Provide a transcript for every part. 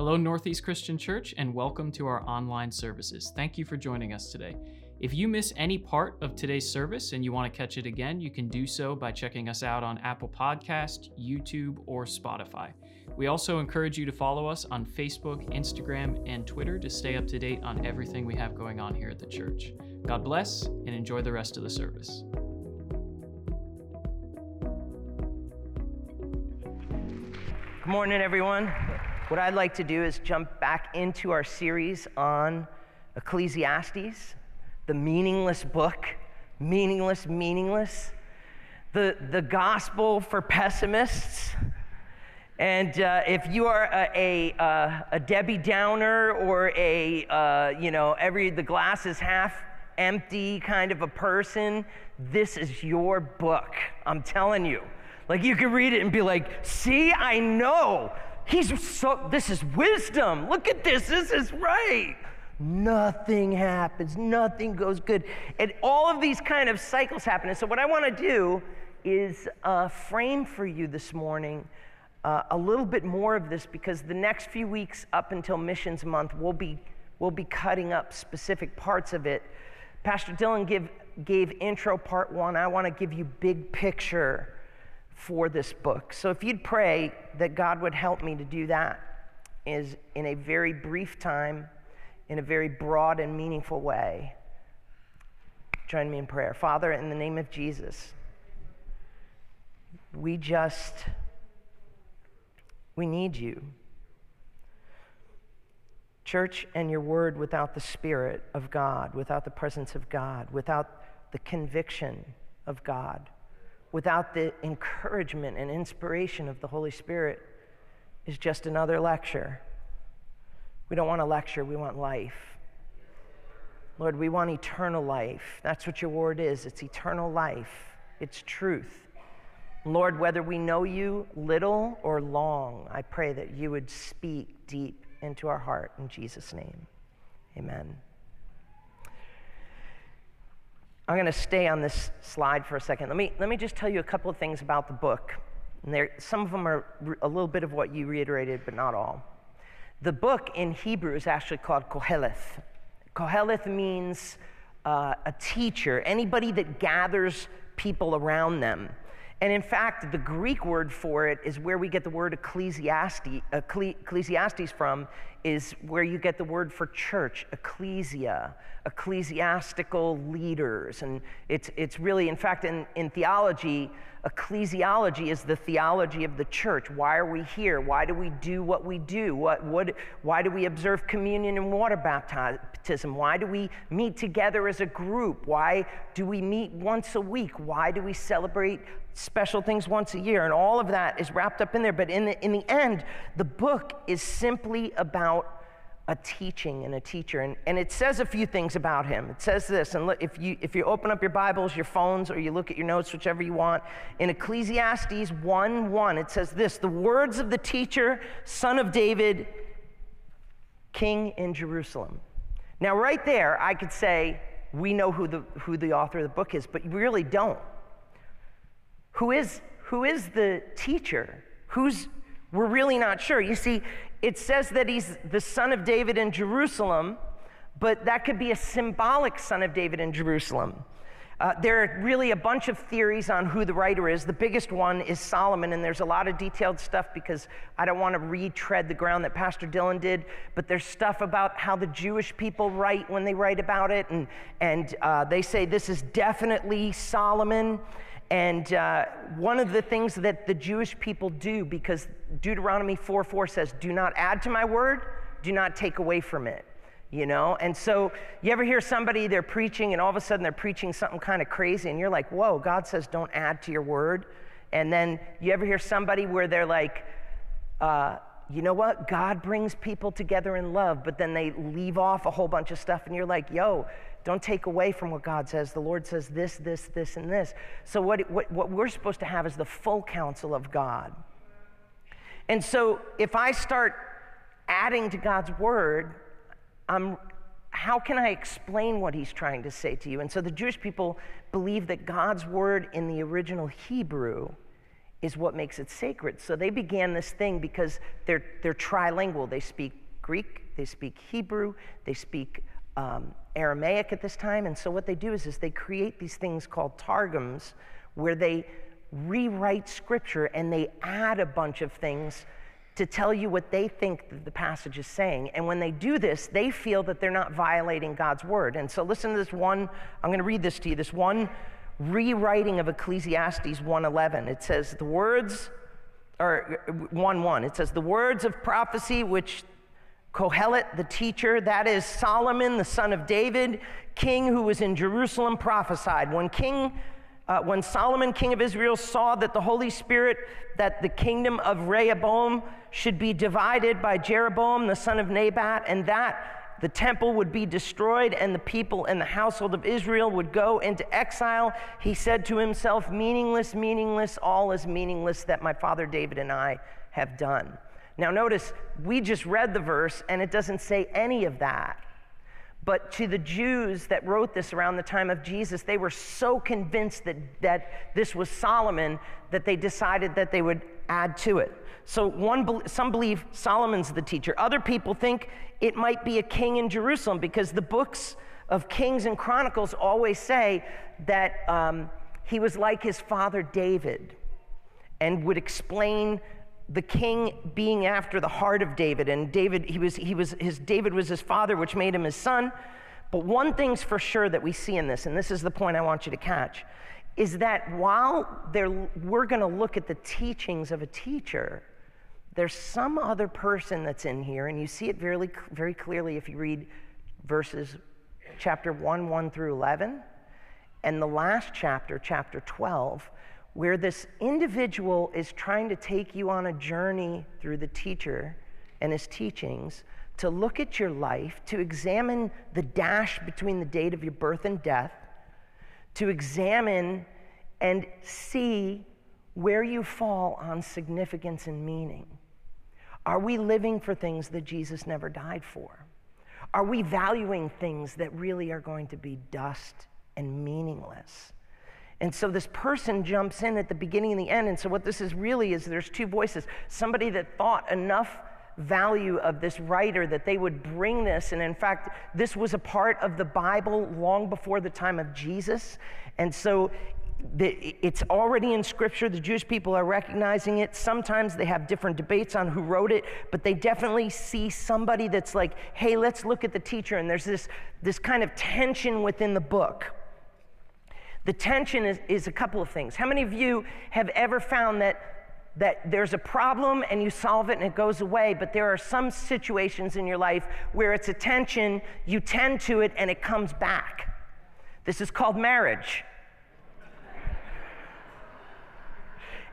Hello, Northeast Christian Church, and welcome to our online services. Thank you for joining us today. If you miss any part of today's service and you want to catch it again, you can do so by checking us out on Apple Podcast, YouTube, or Spotify. We also encourage you to follow us on Facebook, Instagram, and Twitter to stay up to date on everything we have going on here at the church. God bless and enjoy the rest of the service. Good morning, everyone. What I'd like to do is jump back into our series on Ecclesiastes, the meaningless book, meaningless, meaningless, the, the gospel for pessimists. And uh, if you are a, a, uh, a, Debbie Downer or a, uh, you know, every, the glass is half empty kind of a person, this is your book. I'm telling you. Like you can read it and be like, see, I know He's so, this is wisdom. Look at this. This is right. Nothing happens. Nothing goes good. And all of these kind of cycles happen. And so, what I want to do is uh, frame for you this morning uh, a little bit more of this because the next few weeks up until Missions Month, we'll be, we'll be cutting up specific parts of it. Pastor Dylan give, gave intro part one. I want to give you big picture for this book. So if you'd pray that God would help me to do that is in a very brief time, in a very broad and meaningful way. Join me in prayer. Father, in the name of Jesus, we just we need you. Church and your word without the Spirit of God, without the presence of God, without the conviction of God without the encouragement and inspiration of the Holy Spirit is just another lecture. We don't want a lecture, we want life. Lord, we want eternal life. That's what your word is it's eternal life, it's truth. Lord, whether we know you little or long, I pray that you would speak deep into our heart in Jesus' name. Amen. I'm going to stay on this slide for a second. Let me, let me just tell you a couple of things about the book. And there, some of them are a little bit of what you reiterated, but not all. The book in Hebrew is actually called Koheleth. Koheleth means uh, a teacher, anybody that gathers people around them. And in fact, the Greek word for it is where we get the word ecclesiastes, ecclesiastes from, is where you get the word for church, ecclesia, ecclesiastical leaders. And it's, it's really, in fact, in, in theology, ecclesiology is the theology of the church. Why are we here? Why do we do what we do? What, what, why do we observe communion and water baptism? Why do we meet together as a group? Why do we meet once a week? Why do we celebrate special things once a year? And all of that is wrapped up in there. But in the, in the end, the book is simply about a teaching and a teacher. And, and it says a few things about him. It says this, and look, if you, if you open up your Bibles, your phones, or you look at your notes, whichever you want, in Ecclesiastes 1 1, it says this the words of the teacher, son of David, king in Jerusalem. Now, right there, I could say, we know who the, who the author of the book is, but you really don't. Who is, who is the teacher? Who's, we're really not sure. You see, it says that he's the son of David in Jerusalem, but that could be a symbolic son of David in Jerusalem. Uh, there are really a bunch of theories on who the writer is. The biggest one is Solomon, and there's a lot of detailed stuff because I don't want to retread the ground that Pastor Dylan did, but there's stuff about how the Jewish people write when they write about it, and, and uh, they say this is definitely Solomon. And uh, one of the things that the Jewish people do, because Deuteronomy 4 4 says, Do not add to my word, do not take away from it. You know? And so you ever hear somebody, they're preaching, and all of a sudden they're preaching something kind of crazy, and you're like, Whoa, God says don't add to your word. And then you ever hear somebody where they're like, uh, you know what? God brings people together in love, but then they leave off a whole bunch of stuff, and you're like, yo, don't take away from what God says. The Lord says this, this, this, and this. So, what, what, what we're supposed to have is the full counsel of God. And so, if I start adding to God's word, I'm, how can I explain what he's trying to say to you? And so, the Jewish people believe that God's word in the original Hebrew is what makes it sacred. So they began this thing because they're, they're trilingual. They speak Greek, they speak Hebrew, they speak um, Aramaic at this time. And so what they do is, is they create these things called targums where they rewrite scripture and they add a bunch of things to tell you what they think the passage is saying. And when they do this, they feel that they're not violating God's word. And so listen to this one, I'm going to read this to you, this one rewriting of Ecclesiastes 1:11. It says the words or 1:1. It says the words of prophecy which Kohelet, the teacher, that is Solomon, the son of David, king who was in Jerusalem, prophesied. When King uh, when Solomon, king of Israel, saw that the Holy Spirit, that the kingdom of Rehoboam should be divided by Jeroboam, the son of Nebat, and that the temple would be destroyed and the people and the household of Israel would go into exile, he said to himself, Meaningless, meaningless, all is meaningless that my father David and I have done. Now, notice, we just read the verse and it doesn't say any of that. But to the Jews that wrote this around the time of Jesus, they were so convinced that, that this was Solomon that they decided that they would add to it. So one, some believe Solomon's the teacher. Other people think it might be a king in Jerusalem because the books of Kings and Chronicles always say that um, he was like his father David and would explain the king being after the heart of David. And David, he was, he was, his, David was his father, which made him his son. But one thing's for sure that we see in this, and this is the point I want you to catch, is that while we're going to look at the teachings of a teacher, there's some other person that's in here, and you see it very, very clearly if you read verses chapter 1, 1 through 11, and the last chapter, chapter 12, where this individual is trying to take you on a journey through the teacher and his teachings to look at your life, to examine the dash between the date of your birth and death, to examine and see where you fall on significance and meaning. Are we living for things that Jesus never died for? Are we valuing things that really are going to be dust and meaningless? And so this person jumps in at the beginning and the end. And so what this is really is there's two voices. Somebody that thought enough value of this writer that they would bring this. And in fact, this was a part of the Bible long before the time of Jesus. And so it's already in Scripture. The Jewish people are recognizing it. Sometimes they have different debates on who wrote it, but they definitely see somebody that's like, hey, let's look at the teacher. And there's this, this kind of tension within the book. The tension is, is a couple of things. How many of you have ever found that, that there's a problem and you solve it and it goes away, but there are some situations in your life where it's a tension, you tend to it, and it comes back? This is called marriage.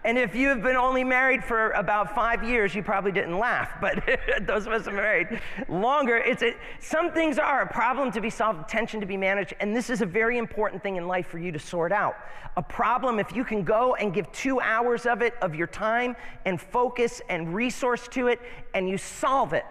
And if you have been only married for about five years, you probably didn't laugh. But those of us who are married longer, it's a, some things are a problem to be solved, tension to be managed, and this is a very important thing in life for you to sort out. A problem, if you can go and give two hours of it, of your time, and focus and resource to it, and you solve it,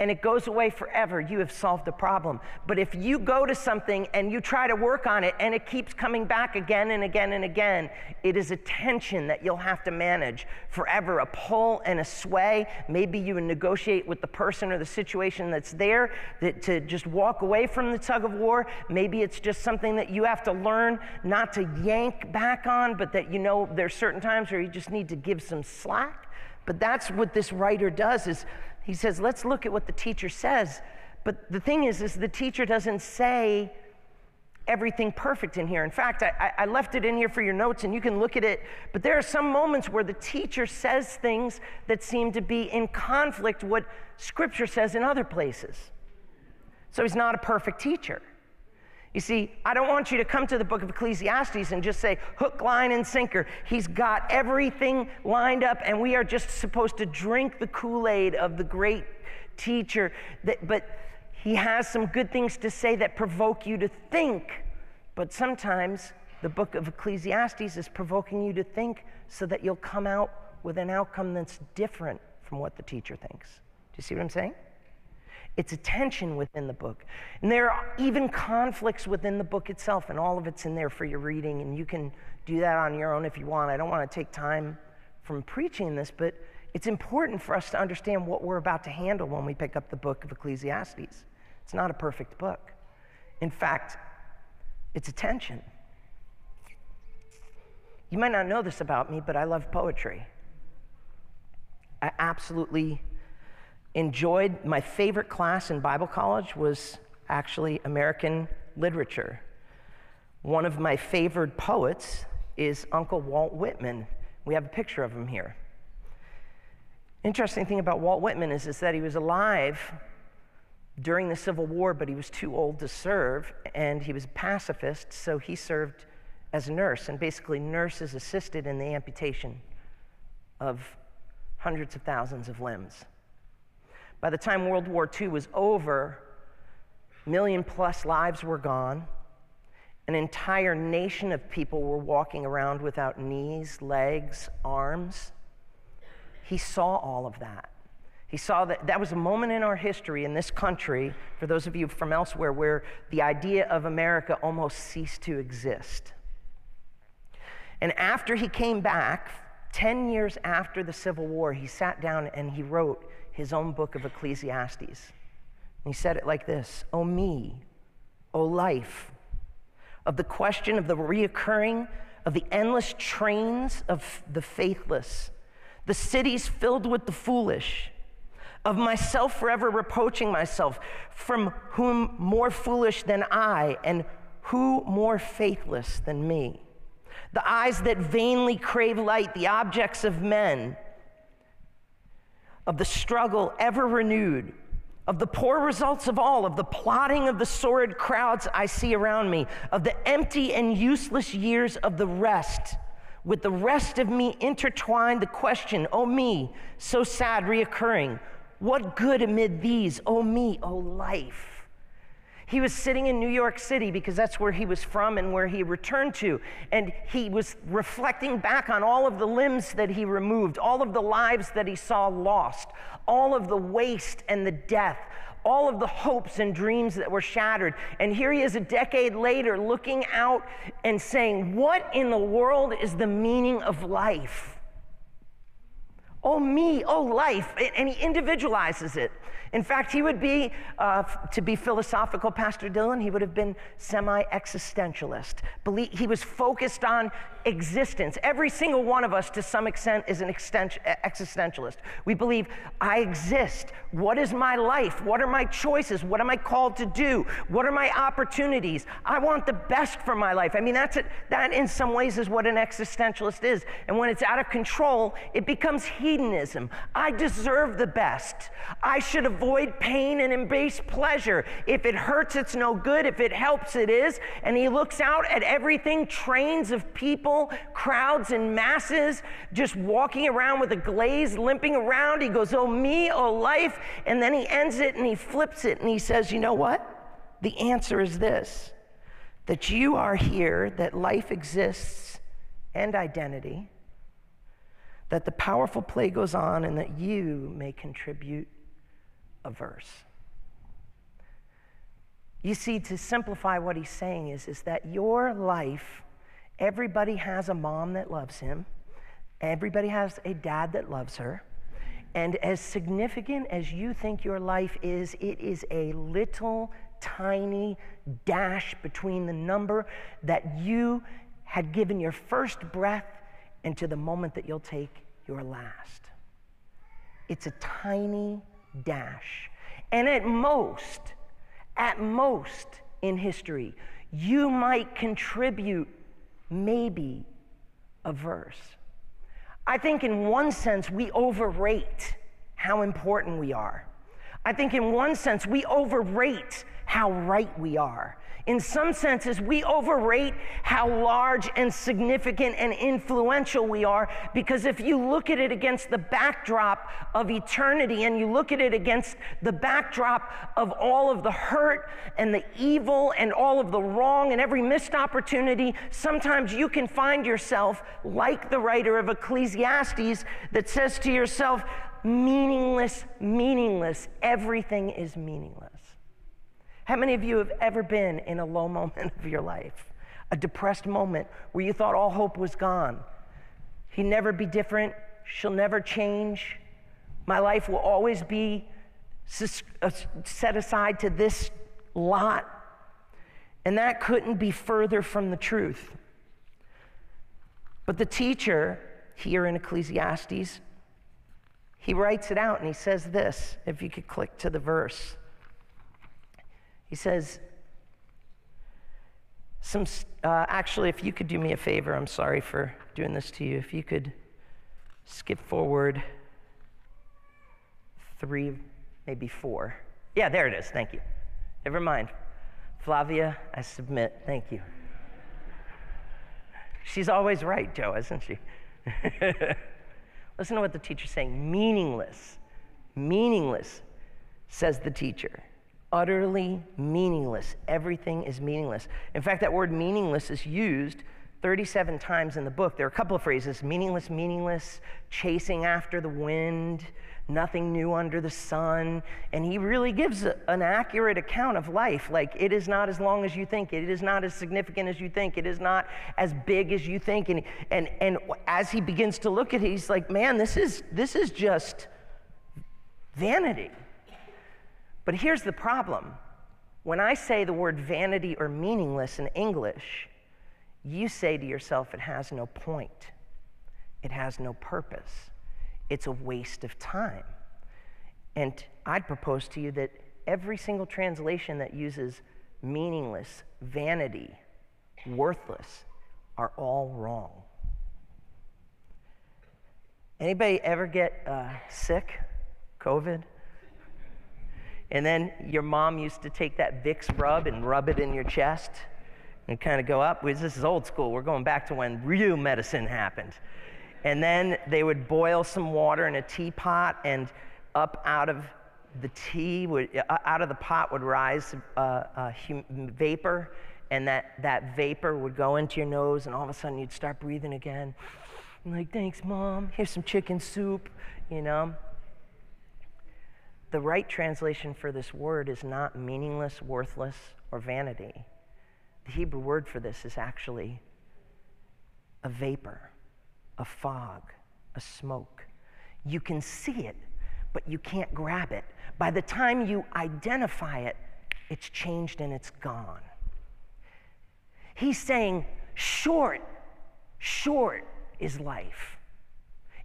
and it goes away forever, you have solved the problem. But if you go to something and you try to work on it and it keeps coming back again and again and again, it is a tension that you'll have to manage forever a pull and a sway. Maybe you negotiate with the person or the situation that's there that, to just walk away from the tug of war. Maybe it's just something that you have to learn not to yank back on, but that you know there's certain times where you just need to give some slack. But that's what this writer does is he says, let's look at what the teacher says. But the thing is, is the teacher doesn't say everything perfect in here. In fact, I, I, left it in here for your notes and you can look at it. But there are some moments where the teacher says things that seem to be in conflict what Scripture says in other places. So he's not a perfect teacher. You see, I don't want you to come to the book of Ecclesiastes and just say hook, line, and sinker. He's got everything lined up, and we are just supposed to drink the Kool Aid of the great teacher. That, but he has some good things to say that provoke you to think. But sometimes the book of Ecclesiastes is provoking you to think so that you'll come out with an outcome that's different from what the teacher thinks. Do you see what I'm saying? It's a tension within the book. And there are even conflicts within the book itself, and all of it's in there for your reading, and you can do that on your own if you want. I don't want to take time from preaching this, but it's important for us to understand what we're about to handle when we pick up the book of Ecclesiastes. It's not a perfect book. In fact, it's a tension. You might not know this about me, but I love poetry. I absolutely enjoyed my favorite class in Bible college was actually American literature. One of my favorite poets is Uncle Walt Whitman. We have a picture of him here. Interesting thing about Walt Whitman is, is that he was alive during the Civil War, but he was too old to serve, and he was a pacifist, so he served as a nurse. And basically, nurses assisted in the amputation of hundreds of thousands of limbs. By the time World War II was over, million plus lives were gone. An entire nation of people were walking around without knees, legs, arms. He saw all of that. He saw that that was a moment in our history in this country, for those of you from elsewhere, where the idea of America almost ceased to exist. And after he came back, 10 years after the Civil War, he sat down and he wrote his own book of Ecclesiastes. And he said it like this O me, O life, of the question of the reoccurring, of the endless trains of the faithless, the cities filled with the foolish of myself forever reproaching myself, from whom more foolish than I, and who more faithless than me? The eyes that vainly crave light, the objects of men, of the struggle ever renewed, of the poor results of all, of the plotting of the sordid crowds I see around me, of the empty and useless years of the rest. With the rest of me intertwined, the question, oh me, so sad, reoccurring, what good amid these, O oh me, O oh life? He was sitting in New York City because that's where he was from and where he returned to. And he was reflecting back on all of the limbs that he removed, all of the lives that he saw lost, all of the waste and the death, all of the hopes and dreams that were shattered. And here he is a decade later looking out and saying, What in the world is the meaning of life? Oh, me, oh, life. And he individualizes it. In fact, he would be, uh, to be philosophical, Pastor Dylan, he would have been semi existentialist. He was focused on existence. Every single one of us, to some extent, is an existentialist. We believe, I exist. What is my life? What are my choices? What am I called to do? What are my opportunities? I want the best for my life. I mean, that's it. That, in some ways, is what an existentialist is. And when it's out of control, it becomes hedonism. I deserve the best. I should avoid avoid pain and embrace pleasure. If it hurts, it's no good. If it helps, it is. And he looks out at everything trains of people, crowds, and masses just walking around with a glaze, limping around. He goes, Oh, me, oh, life. And then he ends it and he flips it and he says, You know what? The answer is this that you are here, that life exists and identity, that the powerful play goes on, and that you may contribute a verse. You see, to simplify what he's saying is, is that your life, everybody has a mom that loves him, everybody has a dad that loves her. And as significant as you think your life is, it is a little tiny dash between the number that you had given your first breath and to the moment that you'll take your last. It's a tiny dash. And at most, at most in history, you might contribute maybe a verse. I think in one sense, we overrate how important we are. I think in one sense, we overrate how right we are in some senses, we overrate how large and significant and influential we are because if you look at it against the backdrop of eternity and you look at it against the backdrop of all of the hurt and the evil and all of the wrong and every missed opportunity, sometimes you can find yourself like the writer of Ecclesiastes that says to yourself, meaningless, meaningless, everything is meaningless. How many of you have ever been in a low moment of your life? a depressed moment where you thought all hope was gone. He'd never be different. She'll never change. My life will always be uh, set aside to this lot. And that couldn't be further from the truth. But the teacher here in Ecclesiastes, he writes it out and he says this, if you could click to the verse. He says, some, uh, actually, if you could do me a favor, I'm sorry for doing this to you. If you could skip forward three, maybe four. Yeah, there it is. Thank you. Never mind. Flavia, I submit. Thank you. She's always right, Joe, isn't she? Listen to what the teacher's saying. Meaningless. Meaningless, says the teacher. Utterly meaningless. Everything is meaningless. In fact, that word meaningless is used 37 times in the book. There are a couple of phrases meaningless, meaningless, chasing after the wind, nothing new under the sun. And he really gives a, an accurate account of life. Like, it is not as long as you think, it is not as significant as you think, it is not as big as you think. And, and, and as he begins to look at it, he's like, man, this is, this is just vanity. But here's the problem when I say the word vanity or meaningless in English, you say to yourself, it has no point, it has no purpose it's a waste of time. And I'd propose to you that every single translation that uses meaningless, vanity, worthless are all wrong. Anybody ever get uh, sick, COVID? And then your mom used to take that Vicks rub and rub it in your chest and kind of go up. This is old school. We're going back to when real medicine happened. And then they would boil some water in a teapot, and up out of the tea, would, uh, out of the pot would rise uh, uh, hum- vapor, and that, that vapor would go into your nose, and all of a sudden you'd start breathing again. I'm like, thanks, mom. Here's some chicken soup, you know. The right translation for this word is not meaningless, worthless, or vanity. The Hebrew word for this is actually a vapor a fog, a smoke. You can see it, but you can't grab it. By the time you identify it, it's changed and it's gone. He's saying, short, short is life.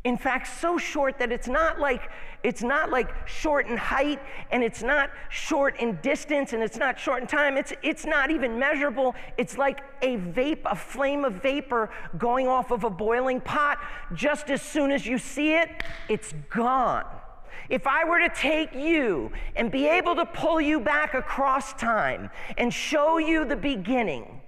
In fact, so short that it's not like it's not like short in height and it's not short in distance and it's not short in time. It's it's not even measurable. It's like a vape, a flame of vapor going off of a boiling pot. Just as soon as you see it, it's gone. If I were to take you and be able to pull you back across time and show you the beginning,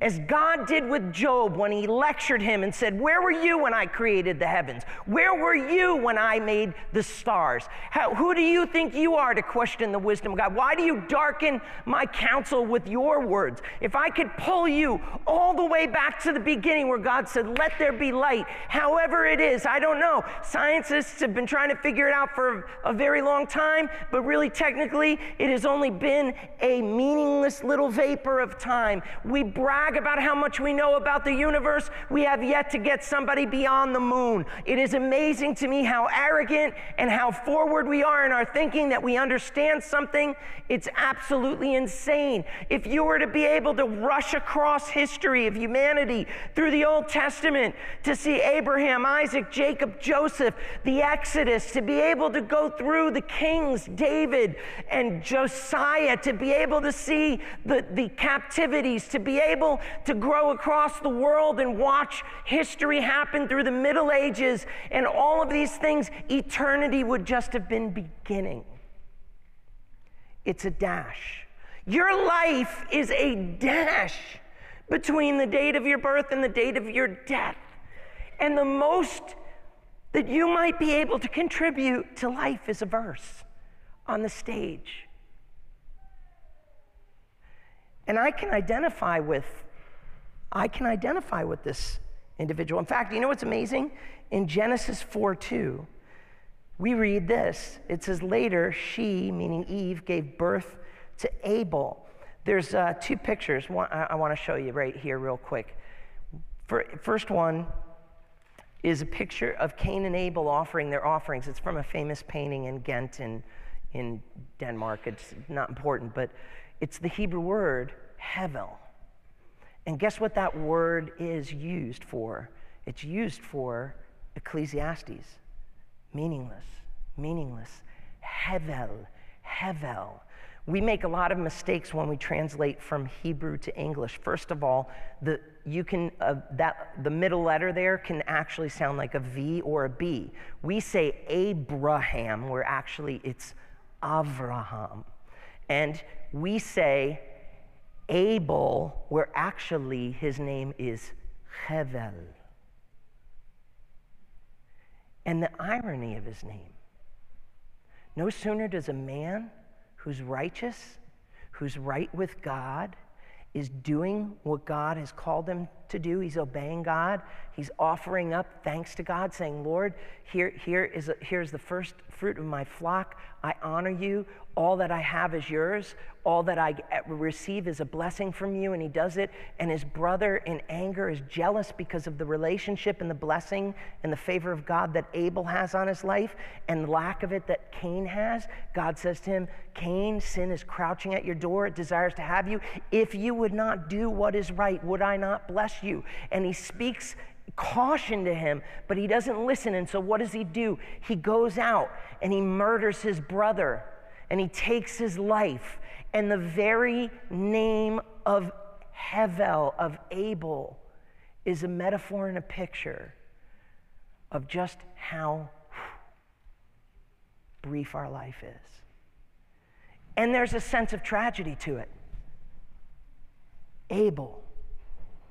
as God did with Job when he lectured him and said, Where were you when I created the heavens? Where were you when I made the stars? How, who do you think you are to question the wisdom of God? Why do you darken my counsel with your words? If I could pull you all the way back to the beginning where God said, Let there be light, however it is, I don't know. Scientists have been trying to figure it out for a very long time, but really, technically, it has only been a meaningless little vapor of time. We brag brag about how much we know about the universe, we have yet to get somebody beyond the moon. It is amazing to me how arrogant and how forward we are in our thinking that we understand something. It's absolutely insane. If you were to be able to rush across history of humanity through the Old Testament to see Abraham, Isaac, Jacob, Joseph, the Exodus, to be able to go through the kings, David and Josiah, to be able to see the, the captivities, to be able to grow across the world and watch history happen through the Middle Ages and all of these things, eternity would just have been beginning. It's a dash. Your life is a dash between the date of your birth and the date of your death. And the most that you might be able to contribute to life is a verse on the stage. And I can identify with I can identify with this individual. In fact, you know what's amazing? In Genesis 4 2, we read this. It says, Later, she, meaning Eve, gave birth to Abel, There's uh, two pictures one, I, I want to show you right here, real quick. For, first one is a picture of Cain and Abel offering their offerings. It's from a famous painting in Ghent in, in Denmark. It's not important, but it's the Hebrew word hevel. And guess what that word is used for? It's used for Ecclesiastes. Meaningless, meaningless. Hevel, hevel. We make a lot of mistakes when we translate from Hebrew to English. First of all, the, you can, uh, that, the middle letter there can actually sound like a V or a B. We say Abraham, where actually it's Avraham. And we say Abel, where actually his name is Hevel. And the irony of his name no sooner does a man who's righteous, who's right with God, is doing what God has called him to do. He's obeying God. He's offering up thanks to God, saying, Lord, here, here is a, here's the first fruit of my flock. I honor you. All that I have is yours. All that I eh, receive is a blessing from you. And he does it. And his brother, in anger, is jealous because of the relationship and the blessing and the favor of God that Abel has on his life and lack of it that Cain has. God says to him, Cain, sin is crouching at your door. It desires to have you. If you would not do what is right, would I not bless you? And he speaks caution to him, but he doesn't listen. And so what does he do? He goes out and he murders his brother and he takes his life. And the very name of Hevel, of Abel, is a metaphor and a picture of just how brief our life is. And there's a sense of tragedy to it. Abel,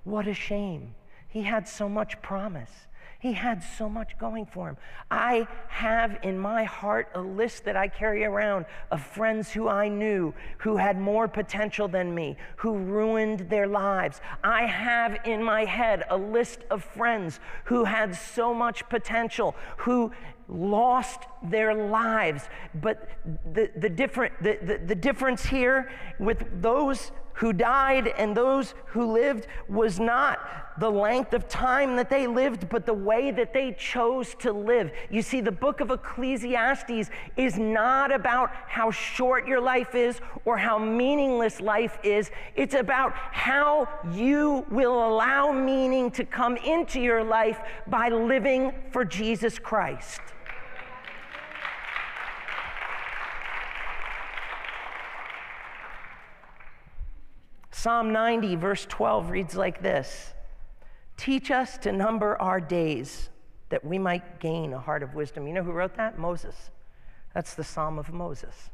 what a shame. He had so much promise. He had so much going for him. I have in my heart a list that I carry around of friends who I knew who had more potential than me, who ruined their lives. I have in my head a list of friends who had so much potential, who lost their lives. But the, the, different, the, the, the difference here with those who died and those who lived was not the length of time that they lived, but the way that they chose to live. You see, the book of Ecclesiastes is not about how short your life is or how meaningless life is. It's about how you will allow meaning to come into your life by living for Jesus Christ. Psalm 90, verse 12 reads like this Teach us to number our days that we might gain a heart of wisdom. You know who wrote that? Moses. That's the Psalm of Moses.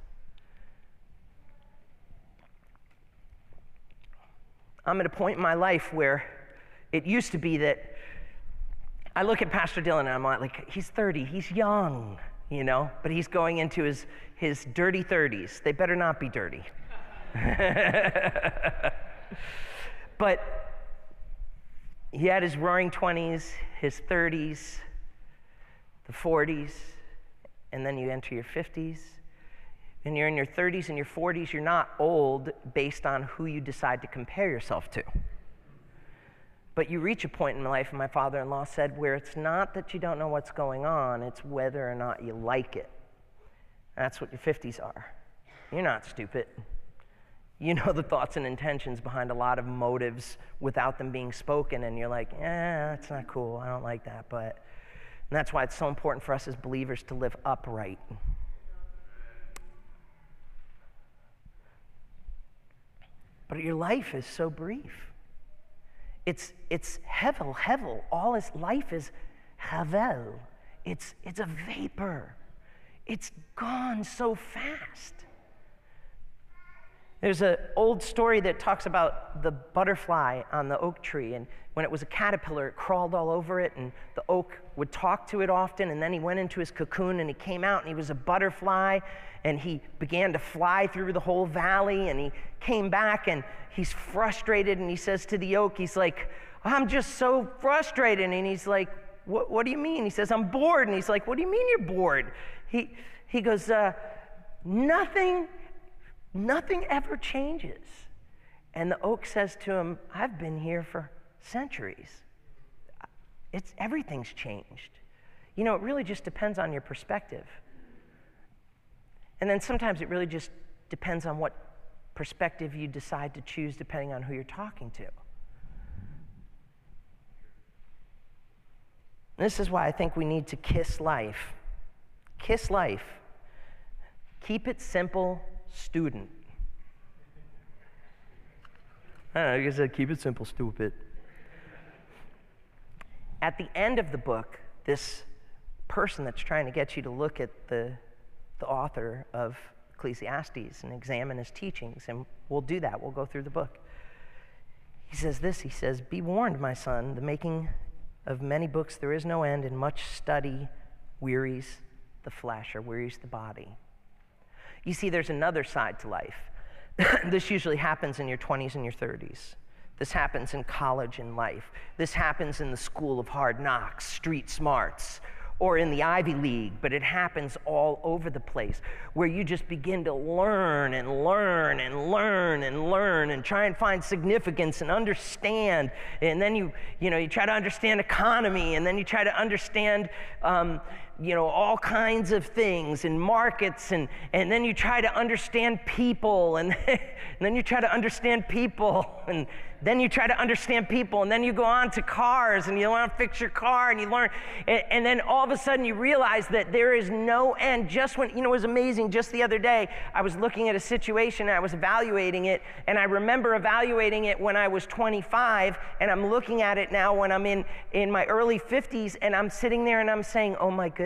I'm at a point in my life where it used to be that I look at Pastor Dylan and I'm like, he's 30, he's young, you know, but he's going into his, his dirty 30s. They better not be dirty. but he had his roaring 20s, his 30s, the 40s, and then you enter your 50s. And you're in your 30s and your 40s, you're not old based on who you decide to compare yourself to. But you reach a point in life, my father in law said, where it's not that you don't know what's going on, it's whether or not you like it. That's what your 50s are. You're not stupid. You know the thoughts and intentions behind a lot of motives without them being spoken, and you're like, eh, that's not cool. I don't like that. But and that's why it's so important for us as believers to live upright. But your life is so brief. It's, it's hevel, hevel. All his life is havel. It's, it's a vapor. It's gone so fast. There's an old story that talks about the butterfly on the oak tree, and when it was a caterpillar, it crawled all over it, and the oak would talk to it often, and then he went into his cocoon and he came out and he was a butterfly, and he began to fly through the whole valley, and he came back and he's frustrated, and he says to the oak, he's like, I'm just so frustrated, and he's like, what, what do you mean? He says, I'm bored, and he's like, what do you mean you're bored? He, he goes, uh, nothing Nothing ever changes. And the oak says to him, I've been here for centuries. It's, everything's changed. You know, it really just depends on your perspective. And then sometimes it really just depends on what perspective you decide to choose depending on who you're talking to. This is why I think we need to kiss life. Kiss life. Keep it simple, student. I don't know, I guess I keep it simple, stupid. At the end of the book, this person that's trying to get you to look at the, the author of Ecclesiastes and examine his teachings. And we'll do that. We'll go through the book. He says this He says, Be warned, my son, the making of many books there is no end, and much study wearies the flesh or wearies the body. You see, there's another side to life. this usually happens in your 20s and your 30s. This happens in college and life. This happens in the school of hard knocks, street smarts, or in the Ivy League, but it happens all over the place where you just begin to learn and learn and learn and learn and try and find significance and understand. And then you, you know, you try to understand economy and then you try to understand, um, you know, all kinds of things and markets and, and then you try to understand people and, and then you try to understand people and then you try to understand people, and then you go on to cars and you want to fix your car and you learn. And, and, then all of a sudden you realize that there is no end. Just when, you know, it was amazing. Just the other day, I was looking at a situation I was evaluating it, and I remember evaluating it when I was 25, and I'm looking at it now when I'm in, in my early 50s, and I'm sitting there and I'm saying, oh my goodness.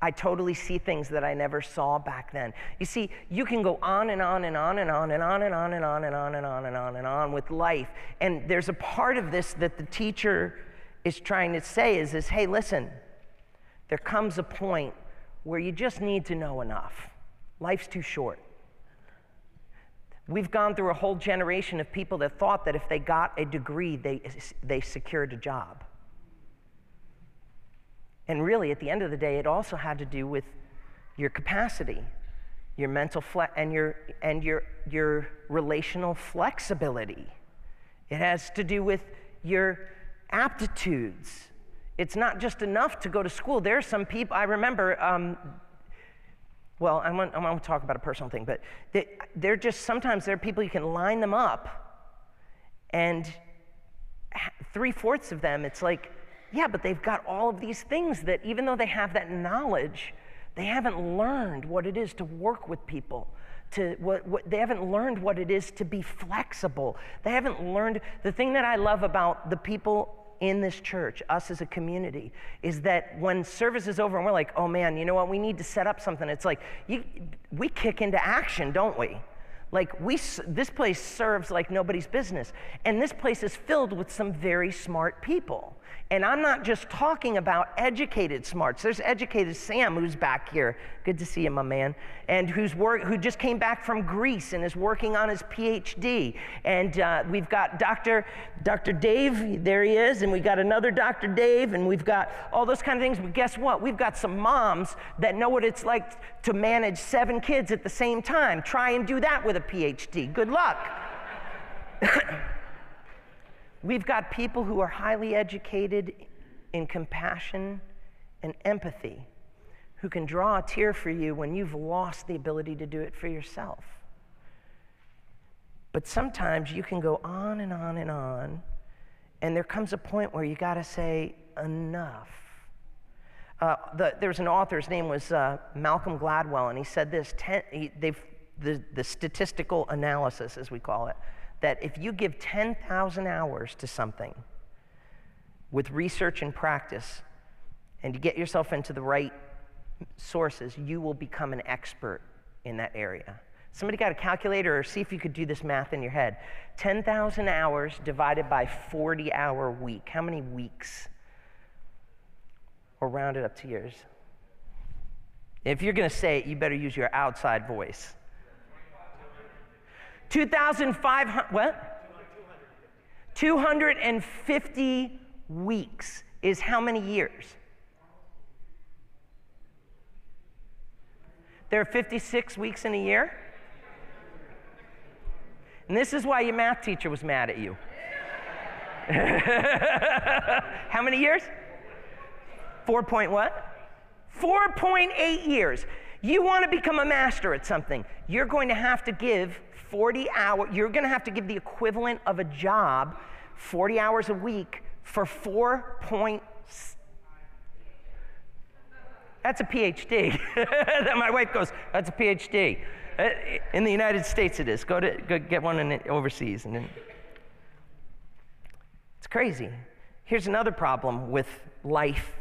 I totally see things that I never saw back then. You see, you can go on and on and on and on and on and on and on and on and on and on and on with life. And there's a part of this that the teacher is trying to say is this, hey, listen, there comes a point where you just need to know enough. Life's too short. We've gone through a whole generation of people that thought that if they got a degree, they, they secured a job. And really, at the end of the day, it also had to do with your capacity, your mental fle- and your and your your relational flexibility. It has to do with your aptitudes. It's not just enough to go to school. There are some people I remember. Um, well, I want, I want to talk about a personal thing, but they, they're just sometimes there are people you can line them up, and three fourths of them, it's like yeah, but they've got all of these things that even though they have that knowledge, they haven't learned what it is to work with people. To what, what, they haven't learned what it is to be flexible. They haven't learned the thing that I love about the people in this church, us as a community, is that when service is over and we're like, oh man, you know what, we need to set up something. It's like you, we kick into action, don't we? Like we, this place serves like nobody's business, and this place is filled with some very smart people. And I'm not just talking about educated smarts. There's educated Sam who's back here. Good to see you, my man. And who's work, who just came back from Greece and is working on his PhD. And uh, we've got Dr. Dr. Dave, there he is. And we've got another Dr. Dave. And we've got all those kind of things. But guess what? We've got some moms that know what it's like to manage seven kids at the same time. Try and do that with a PhD. Good luck. We've got people who are highly educated in compassion and empathy who can draw a tear for you when you've lost the ability to do it for yourself. But sometimes you can go on and on and on, and there comes a point where you got to say, enough. Uh, the, there's an author, his name was uh, Malcolm Gladwell, and he said this ten, he, the, the statistical analysis, as we call it, that if you give 10,000 hours to something with research and practice, and you get yourself into the right sources, you will become an expert in that area. Somebody got a calculator or see if you could do this math in your head. 10,000 hours divided by 40 hour week. How many weeks? Or round it up to years. If you're going to say it, you better use your outside voice. 2,500, what? 250 weeks is how many years? There are 56 weeks in a year. And this is why your math teacher was mad at you. How many years? Four point what? 4.8 years. You want to become a master at something, you're going to have to give 40 hours, you're going to have to give the equivalent of a job, 40 hours a week, for 4 point. That's a PhD. My wife goes, that's a PhD. Uh, in the United States, it is. Go to go get one in overseas, and then it's crazy. Here's another problem with life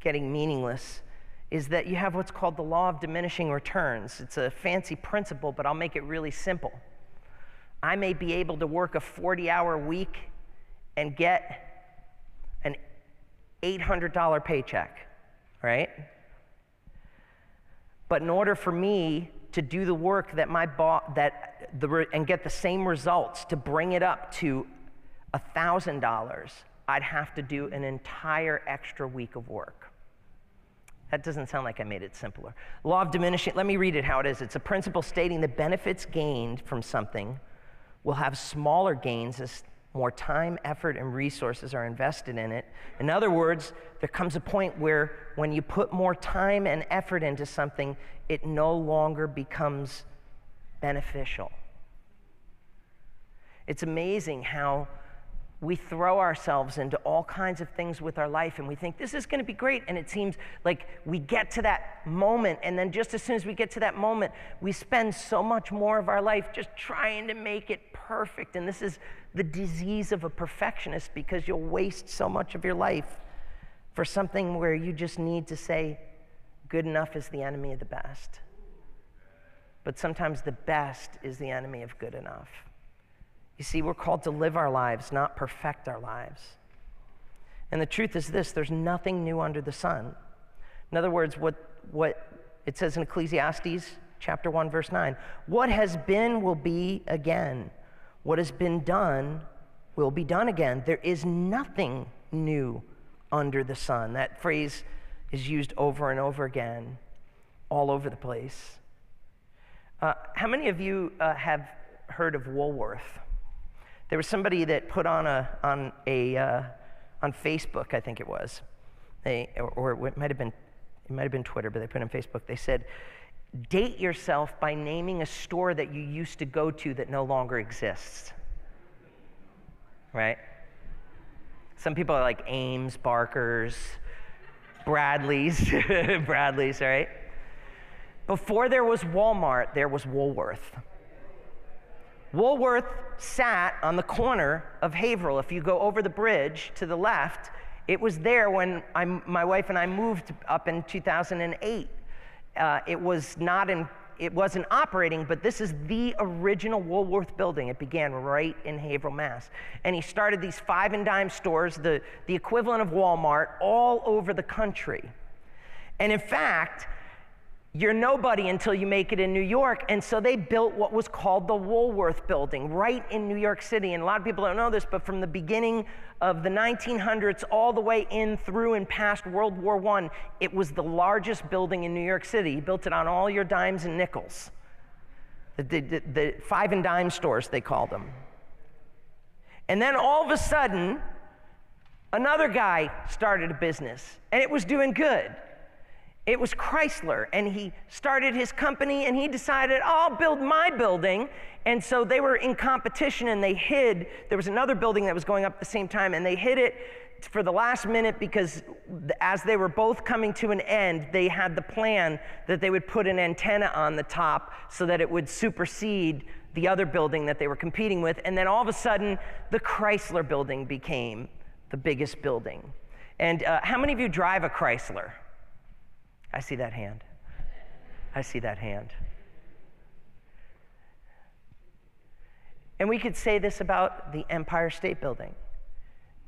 getting meaningless is that you have what's called the law of diminishing returns. It's a fancy principle, but I'll make it really simple. I may be able to work a 40 hour week and get an $800 paycheck, right? But in order for me to do the work that my boss that the and get the same results to bring it up to $1000 I'd have to do an entire extra week of work. That doesn't sound like I made it simpler. Law of diminishing, let me read it how it is. It's a principle stating the benefits gained from something will have smaller gains as more time, effort, and resources are invested in it. In other words, there comes a point where when you put more time and effort into something, it no longer becomes beneficial. It's amazing how we throw ourselves into all kinds of things with our life and we think this is going to be great and it seems like we get to that moment and then just as soon as we get to that moment we spend so much more of our life just trying to make it perfect and this is the disease of a perfectionist because you'll waste so much of your life for something where you just need to say good enough is the enemy of the best. But sometimes the best is the enemy of good enough you see, we're called to live our lives, not perfect our lives. And the truth is this there's nothing new under the sun. In other words, what, what it says in Ecclesiastes chapter 1, verse 9 what has been will be again, what has been done will be done again. There is nothing new under the sun. That phrase is used over and over again, all over the place. Uh, how many of you uh, have heard of Woolworth? There was somebody that put on a on a uh, on Facebook, I think it was, they, or, or it might have been it might have been Twitter, but they put on Facebook. They said, "Date yourself by naming a store that you used to go to that no longer exists." Right? Some people are like Ames, Barker's, Bradlees, Bradlees, right? Before there was Walmart, there was Woolworth. Woolworth sat on the corner of Haverhill. If you go over the bridge to the left, it was there when I, my wife and I moved up in 2008. Uh, it was not in, it wasn't operating, but this is the original Woolworth building. It began right in Haverhill, Mass. And he started these five and dime stores, the, the equivalent of Walmart, all over the country. And in fact, you're nobody until you make it in New York. And so they built what was called the Woolworth Building right in New York City. And a lot of people don't know this, but from the beginning of the 1900s all the way in through and past World War I, it was the largest building in New York City. Built it on all your dimes and nickels. The, the, the, the five and dime stores, they called them. And then all of a sudden, another guy started a business, and it was doing good. It was Chrysler, and he started his company and he decided, I'll build my building. And so they were in competition and they hid. There was another building that was going up at the same time, and they hid it for the last minute because as they were both coming to an end, they had the plan that they would put an antenna on the top so that it would supersede the other building that they were competing with. And then all of a sudden, the Chrysler building became the biggest building. And uh, how many of you drive a Chrysler? I see that hand. I see that hand. And we could say this about the Empire State Building.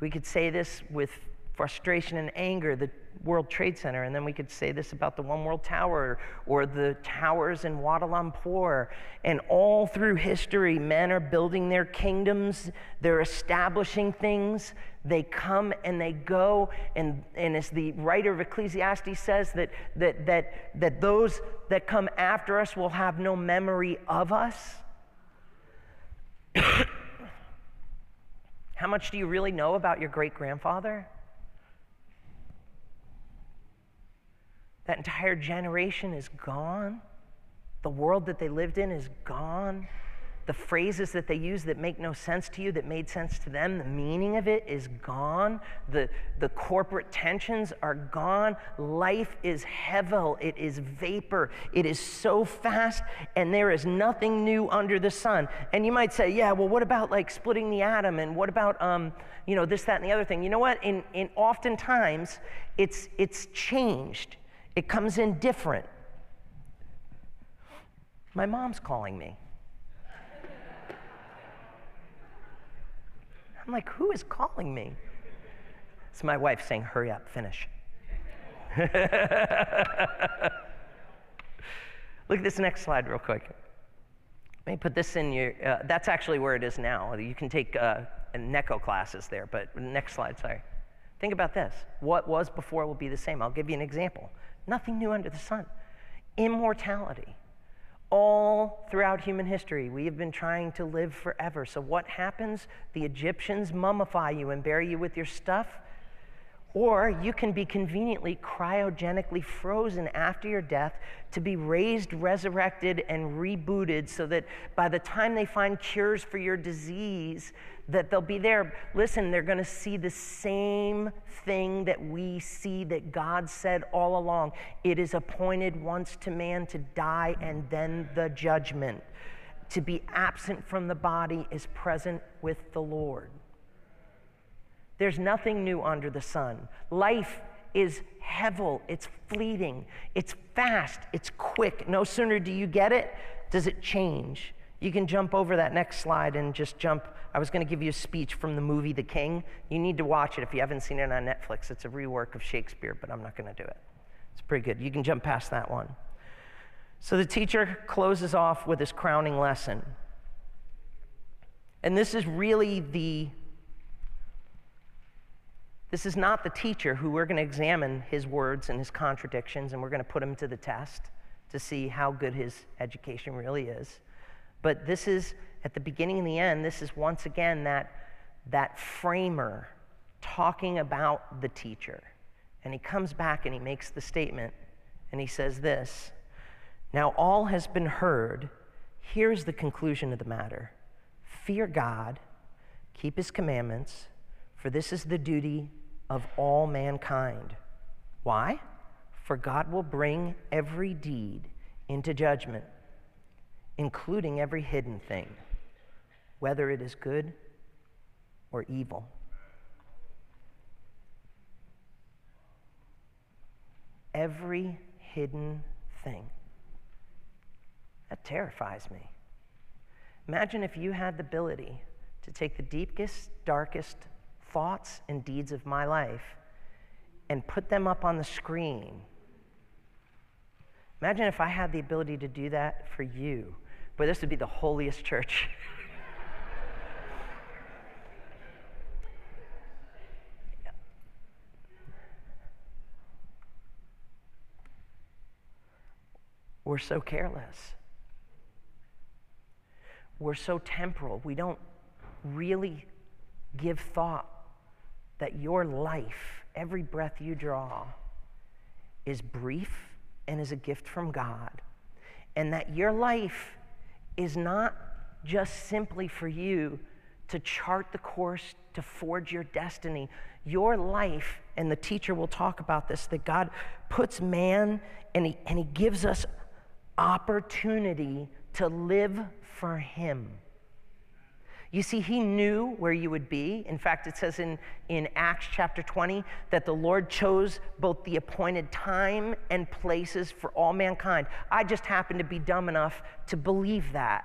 We could say this with frustration and anger, the World Trade Center, and then we could say this about the One World Tower or the towers in Kuala Lumpur. And all through history, men are building their kingdoms, they're establishing things. They come and they go, and, and as the writer of Ecclesiastes says, that, that, that, that those that come after us will have no memory of us. How much do you really know about your great grandfather? That entire generation is gone. The world that they lived in is gone the phrases that they use that make no sense to you, that made sense to them, the meaning of it is gone. The, the corporate tensions are gone. Life is hevel, it is vapor, it is so fast, and there is nothing new under the sun. And you might say, yeah, well, what about like splitting the atom? And what about, um, you know, this, that, and the other thing? You know what? In, in oftentimes, it's, it's changed, it comes in different. My mom's calling me. I'm like, who is calling me? It's my wife saying, hurry up, finish. Look at this next slide, real quick. Let me put this in your, uh, that's actually where it is now. You can take uh, NECO classes there, but next slide, sorry. Think about this. What was before will be the same. I'll give you an example. Nothing new under the sun. Immortality all throughout human history. We have been trying to live forever. So, what happens? The Egyptians mummify you and bury you with your stuff. Or you can be conveniently cryogenically frozen after your death to be raised, resurrected, and rebooted so that by the time they find cures for your disease, that they'll be there. Listen, they're going to see the same thing that we see that God said all along. It is appointed once to man to die and then the judgment. To be absent from the body is present with the Lord. There's nothing new under the sun. Life is hevel, it's fleeting, it's fast, it's quick. No sooner do you get it, does it change. You can jump over that next slide and just jump. I was going to give you a speech from the movie The King. You need to watch it if you haven't seen it on Netflix. It's a rework of Shakespeare, but I'm not going to do it. It's pretty good. You can jump past that one. So the teacher closes off with his crowning lesson. And this is really the this is not the teacher who we're going to examine his words and his contradictions, and we're going to put him to the test to see how good his education really is. But this is, at the beginning and the end, this is once again that, that framer talking about the teacher. And he comes back and he makes the statement, and he says this Now all has been heard. Here's the conclusion of the matter fear God, keep his commandments, for this is the duty of all mankind. Why? For God will bring every deed into judgment, including every hidden thing, whether it is good or evil. Every hidden thing. That terrifies me. Imagine if you had the ability to take the deepest, darkest, thoughts and deeds of my life and put them up on the screen. Imagine if I had the ability to do that for you. But this would be the holiest church. We're so careless. We're so temporal. We don't really give thought that your life, every breath you draw, is brief and is a gift from God. And that your life is not just simply for you to chart the course to forge your destiny. Your life, and the teacher will talk about this, that God puts man and he, and he gives us opportunity to live for Him. You see, he knew where you would be. In fact, it says in, in Acts chapter 20 that the Lord chose both the appointed time and places for all mankind. I just happened to be dumb enough to believe that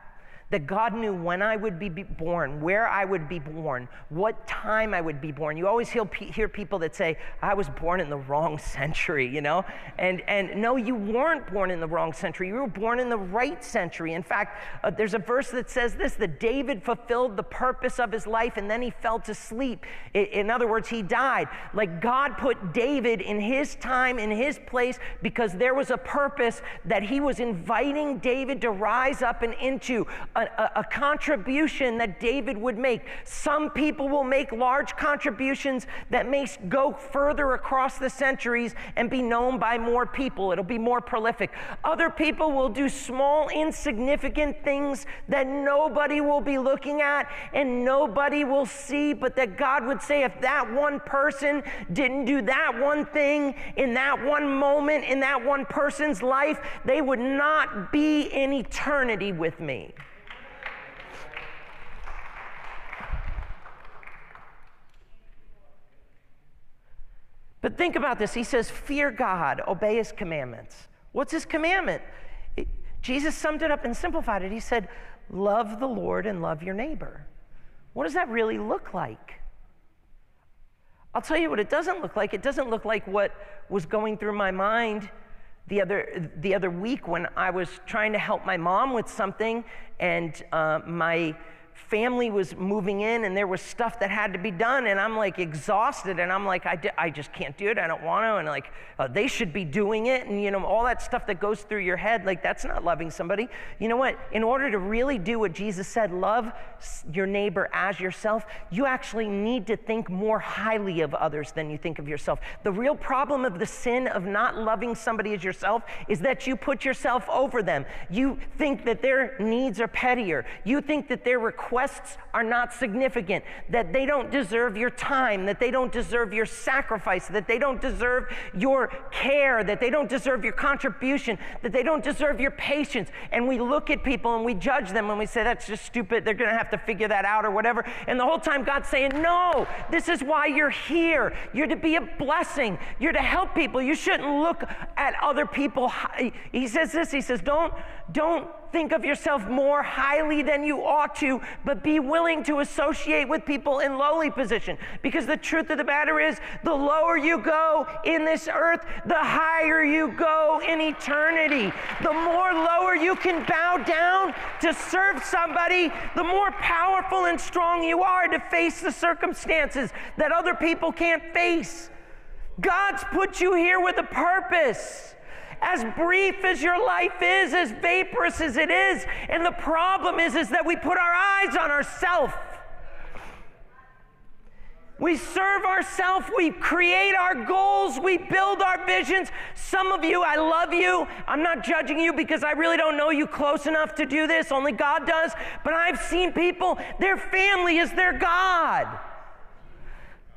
that God knew when I would be born, where I would be born, what time I would be born. You always hear people that say, I was born in the wrong century, you know? And, and no, you weren't born in the wrong century. You were born in the right century. In fact, uh, there's a verse that says this that David fulfilled the purpose of his life and then he fell to sleep. In other words, he died. Like God put David in his time, in his place, because there was a purpose that he was inviting David to rise up and into. A a, a, contribution that David would make. Some people will make large contributions that may go further across the centuries and be known by more people. It'll be more prolific. Other people will do small, insignificant things that nobody will be looking at and nobody will see, but that God would say, if that one person didn't do that one thing in that one moment, in that one person's life, they would not be in eternity with me. But think about this. He says, Fear God, obey his commandments. What's his commandment? Jesus summed it up and simplified it. He said, Love the Lord and love your neighbor. What does that really look like? I'll tell you what it doesn't look like. It doesn't look like what was going through my mind the other, the other week when I was trying to help my mom with something, and uh, my family was moving in and there was stuff that had to be done and i'm like exhausted and i'm like i, di- I just can't do it i don't want to and like uh, they should be doing it and you know all that stuff that goes through your head like that's not loving somebody. You know what? In order to really do what jesus said love your neighbor as yourself you actually need to think more highly of others than you think of yourself. The real problem of the sin of not loving somebody as yourself is that you put yourself over them. You think that their needs are pettier. You think that their requests requests are not significant, that they don't deserve your time, that they don't deserve your sacrifice, that they don't deserve your care, that they don't deserve your contribution, that they don't deserve your patience. And we look at people and we judge them and we say, that's just stupid. They're going to have to figure that out or whatever. And the whole time God's saying, no, this is why you're here. You're to be a blessing. You're to help people. You shouldn't look at other people. He says this, he says, don't, don't think of yourself more highly than you ought to, but be willing to associate with people in lowly position. Because the truth of the matter is, the lower you go in this earth, the higher you go in eternity. The more lower you can bow down to serve somebody, the more powerful and strong you are to face the circumstances that other people can't face. God's put you here with a purpose as brief as your life is, as vaporous as it is. And the problem is, is that we put our eyes on ourselves. We serve ourselves, we create our goals, we build our visions. Some of you, I love you. I'm not judging you because I really don't know you close enough to do this, only God does. But I've seen people, their family is their God.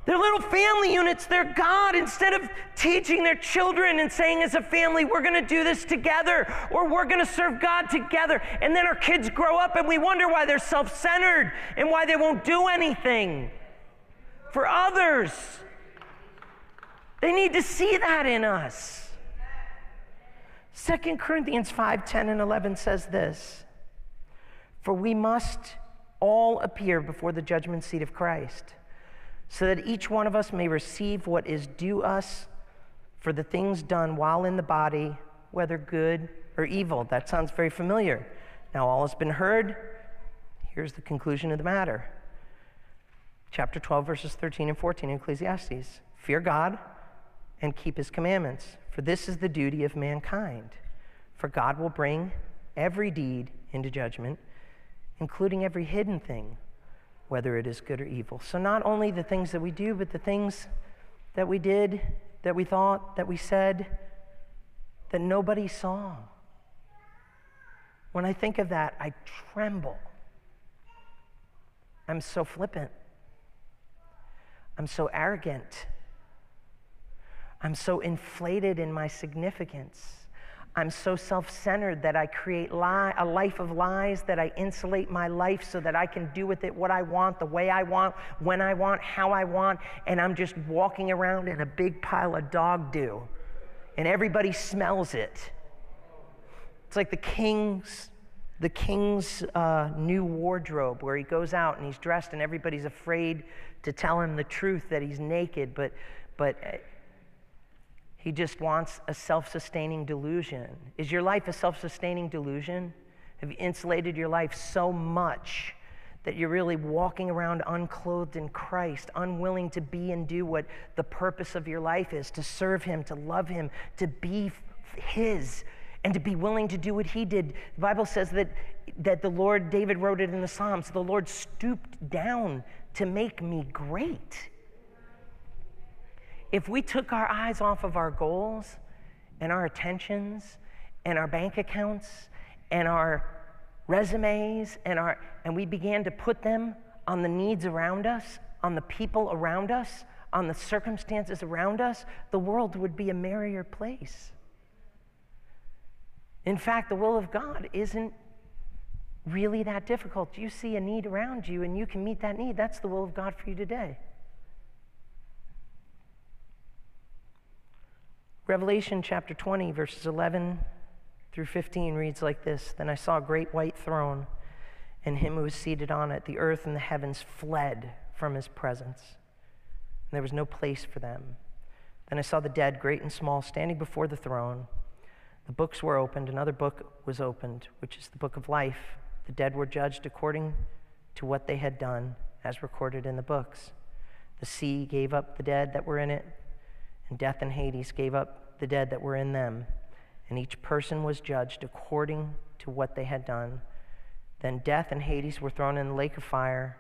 They're little family units, they're God. Instead of teaching their children and saying, as a family, we're going to do this together or we're going to serve God together. And then our kids grow up and we wonder why they're self centered and why they won't do anything for others. They need to see that in us. 2 Corinthians 5 10 and 11 says this For we must all appear before the judgment seat of Christ so that each one of us may receive what is due us for the things done while in the body, whether good or evil. That sounds very familiar. Now, all has been heard. Here's the conclusion of the matter. Chapter 12, verses 13 and 14 in Ecclesiastes Fear God and keep his commandments, for this is the duty of mankind. For God will bring every deed into judgment, including every hidden thing whether it is good or evil. So, not only the things that we do, but the things that we did, that we thought, that we said, that nobody saw. When I think of that, I tremble. I'm so flippant. I'm so arrogant. I'm so inflated in my significance. I'm so self centered that I create lie, a life of lies, that I insulate my life so that I can do with it what I want, the way I want, when I want, how I want, and I'm just walking around in a big pile of dog do, and everybody smells it. It's like the king's. The king's uh, new wardrobe, where he goes out and he's dressed, and everybody's afraid to tell him the truth that he's naked. But, but he just wants a self sustaining delusion. Is your life a self sustaining delusion? Have you insulated your life so much that you're really walking around unclothed in Christ, unwilling to be and do what the purpose of your life is to serve Him, to love Him, to be His? and to be willing to do what he did. The Bible says that, that the Lord, David wrote it in the Psalms, the Lord stooped down to make me great. If we took our eyes off of our goals and our attentions and our bank accounts and our resumes and our and we began to put them on the needs around us, on the people around us, on the circumstances around us, the world would be a merrier place. In fact, the will of God isn't really that difficult. You see a need around you and you can meet that need. That's the will of God for you today. Revelation chapter 20, verses 11 through 15 reads like this Then I saw a great white throne and him who was seated on it. The earth and the heavens fled from his presence, and there was no place for them. Then I saw the dead, great and small, standing before the throne. The books were opened, another book was opened, which is the book of life. The dead were judged according to what they had done, as recorded in the books. The sea gave up the dead that were in it, and death and Hades gave up the dead that were in them. And each person was judged according to what they had done. Then death and Hades were thrown in the lake of fire.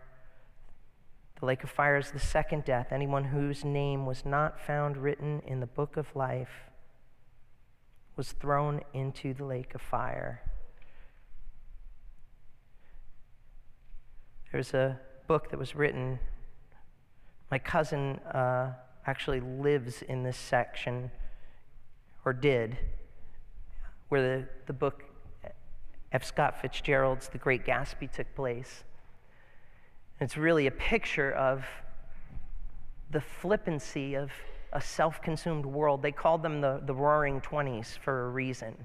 The lake of fire is the second death. Anyone whose name was not found written in the book of life was thrown into the lake of fire. There's a book that was written. My cousin uh, actually lives in this section, or did, where the, the book F. Scott Fitzgerald's The Great Gatsby took place. It's really a picture of the flippancy of a self consumed world. They called them the, the roaring 20s for a reason.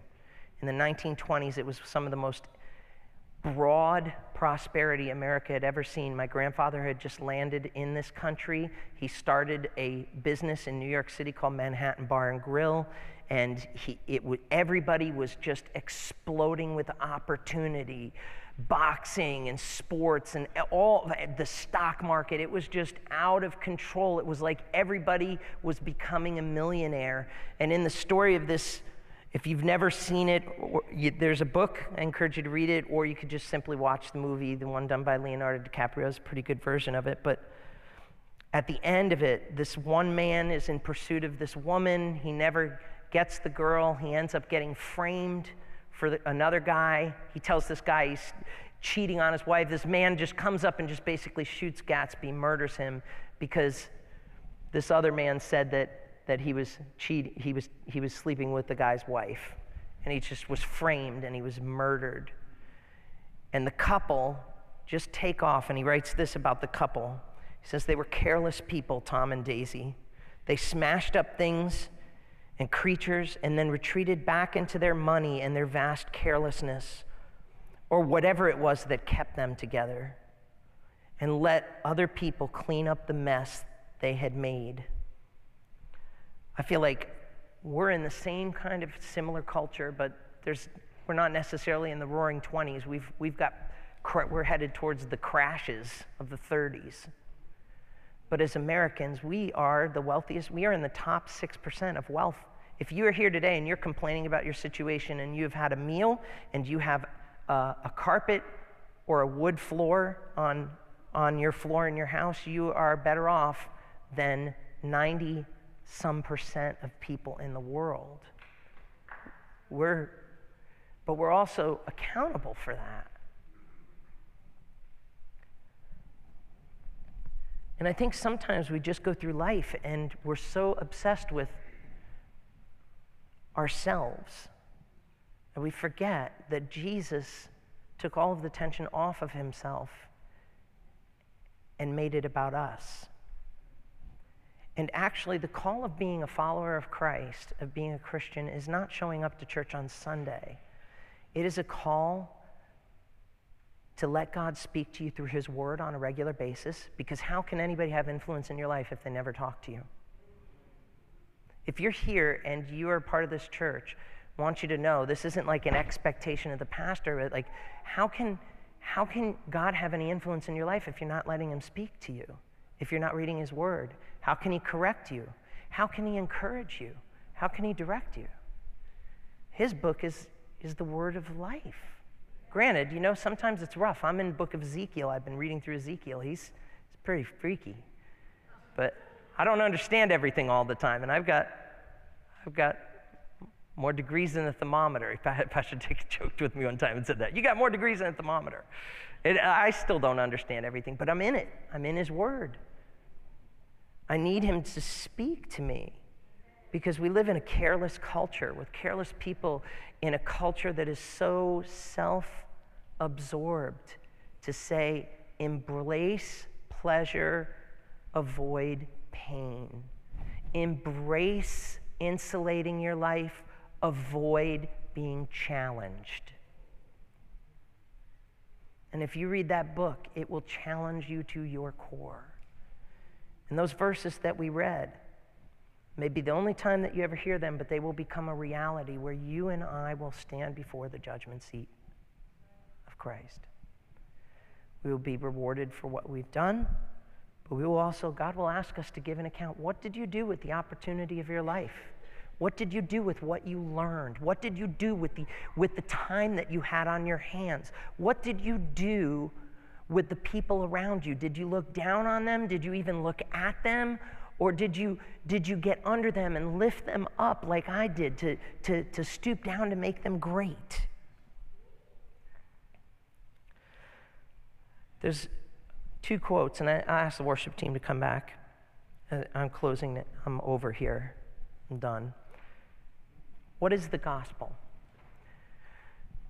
In the 1920s, it was some of the most broad prosperity America had ever seen. My grandfather had just landed in this country. He started a business in New York City called Manhattan Bar and Grill, and he, it everybody was just exploding with opportunity boxing and sports and all the stock market. It was just out of control. It was like everybody was becoming a millionaire. And in the story of this, if you've never seen it, you, there's a book. I encourage you to read it, or you could just simply watch the movie, the one done by Leonardo DiCaprio. is a pretty good version of it. But at the end of it, this one man is in pursuit of this woman. He never gets the girl. He ends up getting framed for the, another guy. He tells this guy he's cheating on his wife. This man just comes up and just basically shoots Gatsby, murders him because this other man said that, that he, was cheat, he, was, he was sleeping with the guy's wife. And he just was framed and he was murdered. And the couple just take off, and he writes this about the couple. He says, They were careless people, Tom and Daisy. They smashed up things and creatures and then retreated back into their money and their vast carelessness or whatever it was that kept them together and let other people clean up the mess they had made. I feel like we're in the same kind of similar culture, but there's, we're not necessarily in the roaring 20s. We've, we've got, we're headed towards the crashes of the 30s. But as Americans, we are the wealthiest. We are in the top 6% of wealth. If you are here today and you're complaining about your situation and you've had a meal and you have a, a carpet or a wood floor on, on your floor in your house, you are better off than 90 some percent of people in the world. We're, but we're also accountable for that. And I think sometimes we just go through life and we're so obsessed with ourselves that we forget that Jesus took all of the tension off of himself and made it about us. And actually, the call of being a follower of Christ, of being a Christian, is not showing up to church on Sunday. It is a call to let God speak to you through His Word on a regular basis, because how can anybody have influence in your life if they never talk to you? If you're here and you are part of this church, I want you to know this isn't like an expectation of the pastor, but like, how can, how can God have any influence in your life if you're not letting Him speak to you? If you're not reading His Word? How can He correct you? How can He encourage you? How can He direct you? his book is, is the word of life. Granted, you know, sometimes it's rough. I'm in the book of Ezekiel. I've been reading through Ezekiel. He's, he's pretty freaky. But I don't understand everything all the time. And I've got, I've got more degrees than a thermometer. Pastor Dick joked with me one time and said that. You got more degrees than a thermometer. It, I still don't understand everything, but I'm in it. I'm in His Word. I need Him to speak to me because we live in a careless culture with careless people in a culture that is so self absorbed to say, embrace pleasure, avoid pain. Embrace insulating your life, avoid being challenged. And if you read that book, it will challenge you to your core. And those verses that we read may be the only time that you ever hear them, but they will become a reality where you and I will stand before the judgment seat of Christ. We will be rewarded for what we've done, but we will also, God will ask us to give an account. What did you do with the opportunity of your life? What did you do with what you learned? What did you do with the, with the time that you had on your hands? What did you do with the people around you? Did you look down on them? Did you even look at them? Or did you, did you get under them and lift them up like I did to, to, to stoop down to make them great? There's two quotes, and I, I asked the worship team to come back. Uh, I'm closing it, I'm over here. I'm done. What is the gospel?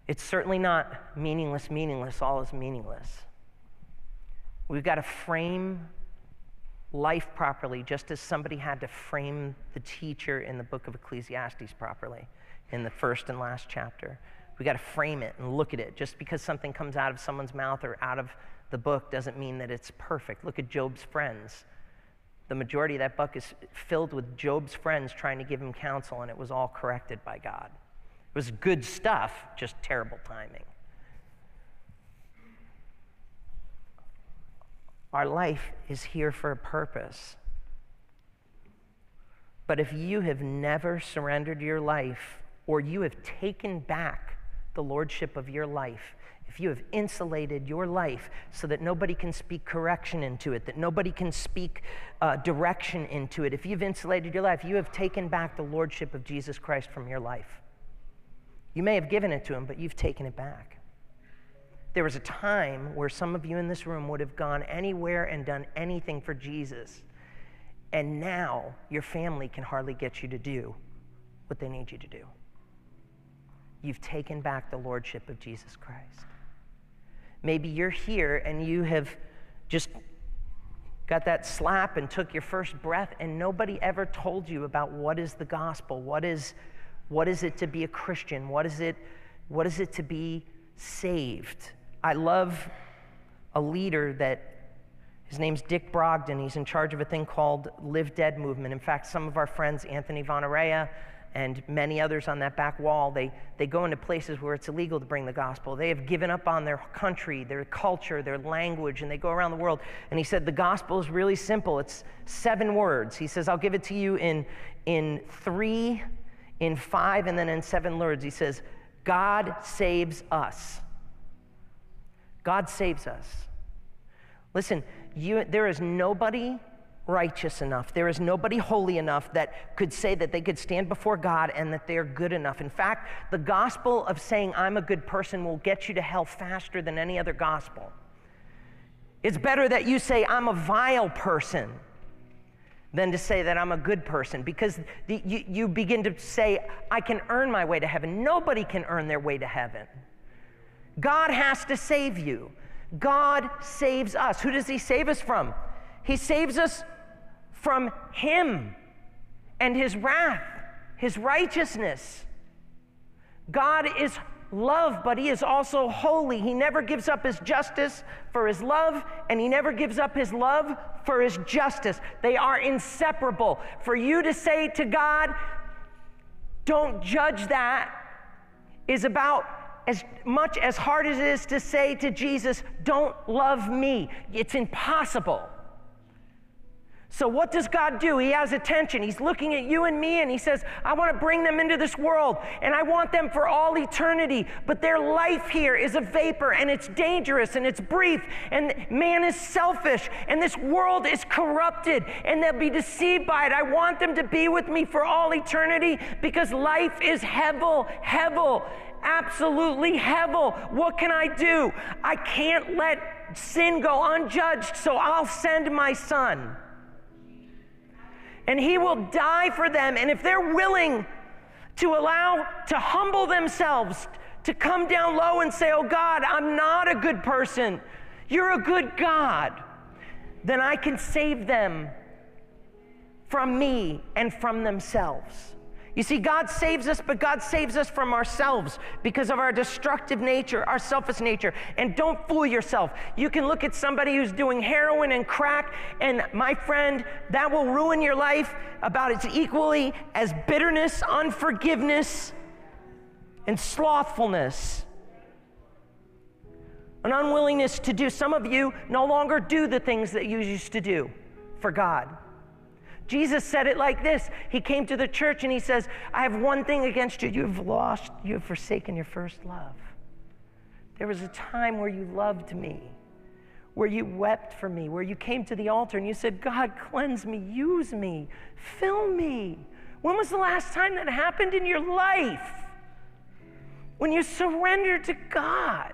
It's certainly not meaningless, meaningless, all is meaningless. We've got to frame life properly, just as somebody had to frame the teacher in the book of Ecclesiastes properly in the first and last chapter. We've got to frame it and look at it. Just because something comes out of someone's mouth or out of the book doesn't mean that it's perfect. Look at Job's friends. The majority of that book is filled with Job's friends trying to give him counsel, and it was all corrected by God. It was good stuff, just terrible timing. Our life is here for a purpose. But if you have never surrendered your life, or you have taken back the lordship of your life, if you have insulated your life so that nobody can speak correction into it, that nobody can speak uh, direction into it, if you've insulated your life, you have taken back the lordship of Jesus Christ from your life. You may have given it to him, but you've taken it back. There was a time where some of you in this room would have gone anywhere and done anything for Jesus. And now your family can hardly get you to do what they need you to do. You've taken back the lordship of Jesus Christ. Maybe you're here and you have just got that slap and took your first breath and nobody ever told you about what is the gospel what is what is it to be a christian what is it what is it to be saved i love a leader that his name's dick brogden he's in charge of a thing called live dead movement in fact some of our friends anthony vonarea and many others on that back wall, they, they go into places where it's illegal to bring the gospel. They have given up on their country, their culture, their language, and they go around the world. And he said, The gospel is really simple. It's seven words. He says, I'll give it to you in, in three, in five, and then in seven words. He says, God saves us. God saves us. Listen, you, there is nobody righteous enough. There is nobody holy enough that could say that they could stand before God and that they're good enough. In fact, the gospel of saying I'm a good person will get you to hell faster than any other gospel. It's better that you say I'm a vile person than to say that I'm a good person because the, you, you begin to say, I can earn my way to heaven. Nobody can earn their way to heaven. God has to save you. God saves us. Who does He save us from? He saves us from Him and His wrath, His righteousness. God is love, but He is also holy. He never gives up His justice for His love, and He never gives up His love for His justice. They are inseparable. For you to say to God, don't judge that, is about as much as hard as it is to say to Jesus, don't love me. It's impossible. So, what does God do? He has attention. He's looking at you and me and He says, I want to bring them into this world and I want them for all eternity. But their life here is a vapor and it's dangerous and it's brief and man is selfish and this world is corrupted and they'll be deceived by it. I want them to be with me for all eternity because life is hevel, hevel, absolutely hevel. What can I do? I can't let sin go unjudged, so I'll send my son and he will die for them. And if they're willing to allow, to humble themselves, to come down low and say, Oh God, I'm not a good person, you're a good God, then I can save them from me and from themselves. You see, God saves us, but God saves us from ourselves because of our destructive nature, our selfish nature. And don't fool yourself. You can look at somebody who's doing heroin and crack, and my friend, that will ruin your life about as equally as bitterness, unforgiveness, and slothfulness. An unwillingness to do. Some of you no longer do the things that you used to do for God. Jesus said it like this He came to the church and he says, I have one thing against you. You have lost, you have forsaken your first love. There was a time where you loved me, where you wept for me, where you came to the altar and you said, God, cleanse me, use me, fill me. When was the last time that happened in your life? When you surrendered to God.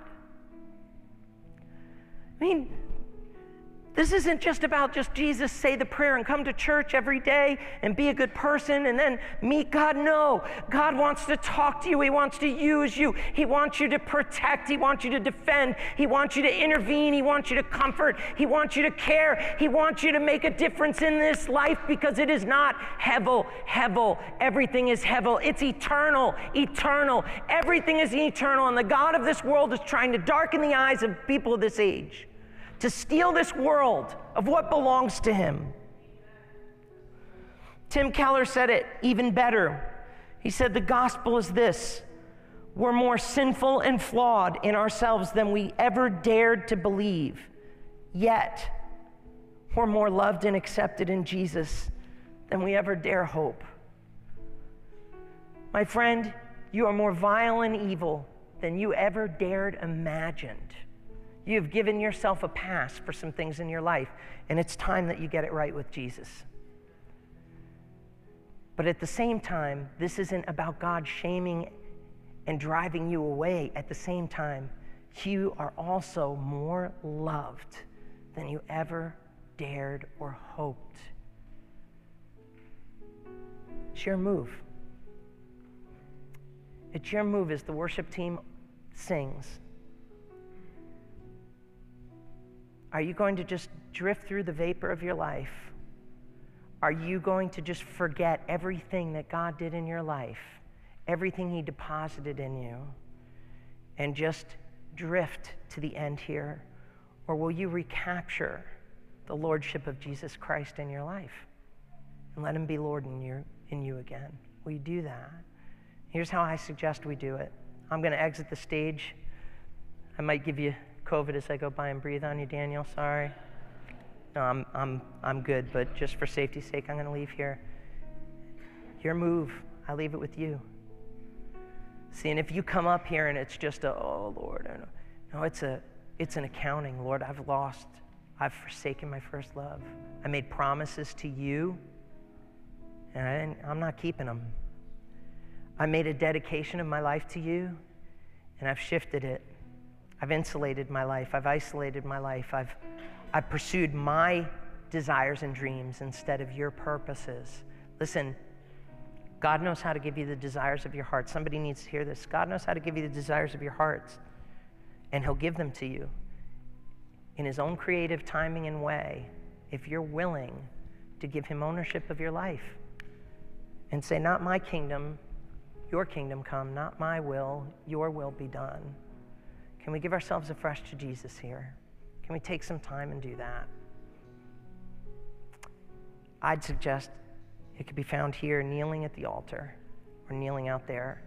This isn't just about just Jesus say the prayer and come to church every day and be a good person and then meet God. No, God wants to talk to you. He wants to use you. He wants you to protect. He wants you to defend. He wants you to intervene. He wants you to comfort. He wants you to care. He wants you to make a difference in this life because it is not hevel, hevel. Everything is hevel. It's eternal, eternal. Everything is eternal. And the God of this world is trying to darken the eyes of people of this age to steal this world of what belongs to him. Tim Keller said it even better. He said, The gospel is this we're more sinful and flawed in ourselves than we ever dared to believe, yet, we're more loved and accepted in Jesus than we ever dare hope. My friend, you are more vile and evil than you ever dared imagined. You have given yourself a pass for some things in your life, and it's time that you get it right with Jesus. But at the same time, this isn't about God shaming and driving you away. At the same time, you are also more loved than you ever dared or hoped. It's your move. It's your move as the worship team sings. Are you going to just drift through the vapor of your life? Are you going to just forget everything that God did in your life, everything He deposited in you, and just drift to the end here? Or will you recapture the Lordship of Jesus Christ in your life and let Him be Lord in you, in you again? Will you do that? Here's how I suggest we do it I'm going to exit the stage. I might give you COVID as I go oh, by and breathe on you, Daniel. Sorry. No, I'm, I'm, I'm good, but just for safety's sake, I'm going to leave here. Your move, I leave it with you. See, and if you come up here and it's just a, oh, Lord, I know. No, it's, a, it's an accounting. Lord, I've lost, I've forsaken my first love. I made promises to you, and I I'm not keeping them. I made a dedication of my life to you, and I've shifted it. I've insulated my life. I've isolated my life. I've, I've pursued my desires and dreams instead of your purposes. Listen, God knows how to give you the desires of your heart. Somebody needs to hear this. God knows how to give you the desires of your hearts, and He'll give them to you in His own creative timing and way if you're willing to give Him ownership of your life and say, Not my kingdom, your kingdom come, not my will, your will be done. Can we give ourselves afresh to Jesus here? Can we take some time and do that? I'd suggest it could be found here, kneeling at the altar or kneeling out there.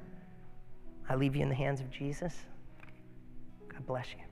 I leave you in the hands of Jesus. God bless you.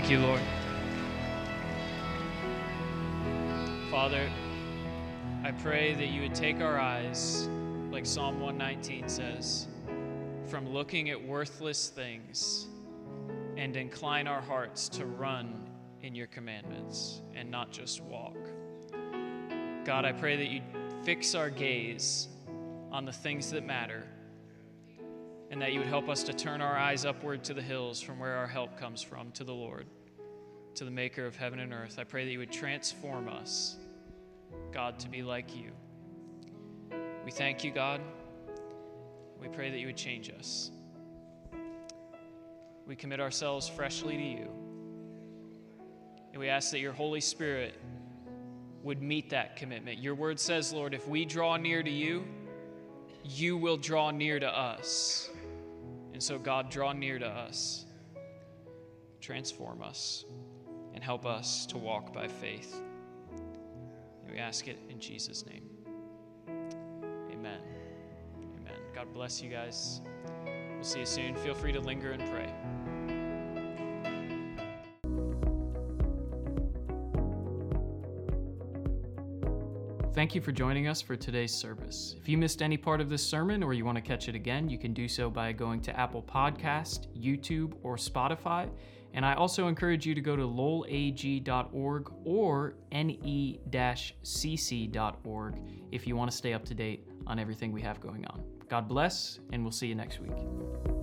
Thank you, Lord. Father, I pray that you would take our eyes, like Psalm 119 says, from looking at worthless things and incline our hearts to run in your commandments and not just walk. God, I pray that you fix our gaze on the things that matter and that you would help us to turn our eyes upward to the hills from where our help comes from, to the Lord, to the maker of heaven and earth. I pray that you would transform us, God, to be like you. We thank you, God. We pray that you would change us. We commit ourselves freshly to you. And we ask that your Holy Spirit would meet that commitment. Your word says, Lord, if we draw near to you, you will draw near to us. And so, God, draw near to us, transform us, and help us to walk by faith. And we ask it in Jesus' name. Amen. Amen. God bless you guys. We'll see you soon. Feel free to linger and pray. Thank you for joining us for today's service. If you missed any part of this sermon or you want to catch it again, you can do so by going to Apple Podcast, YouTube, or Spotify. And I also encourage you to go to lolag.org or ne-cc.org if you want to stay up to date on everything we have going on. God bless, and we'll see you next week.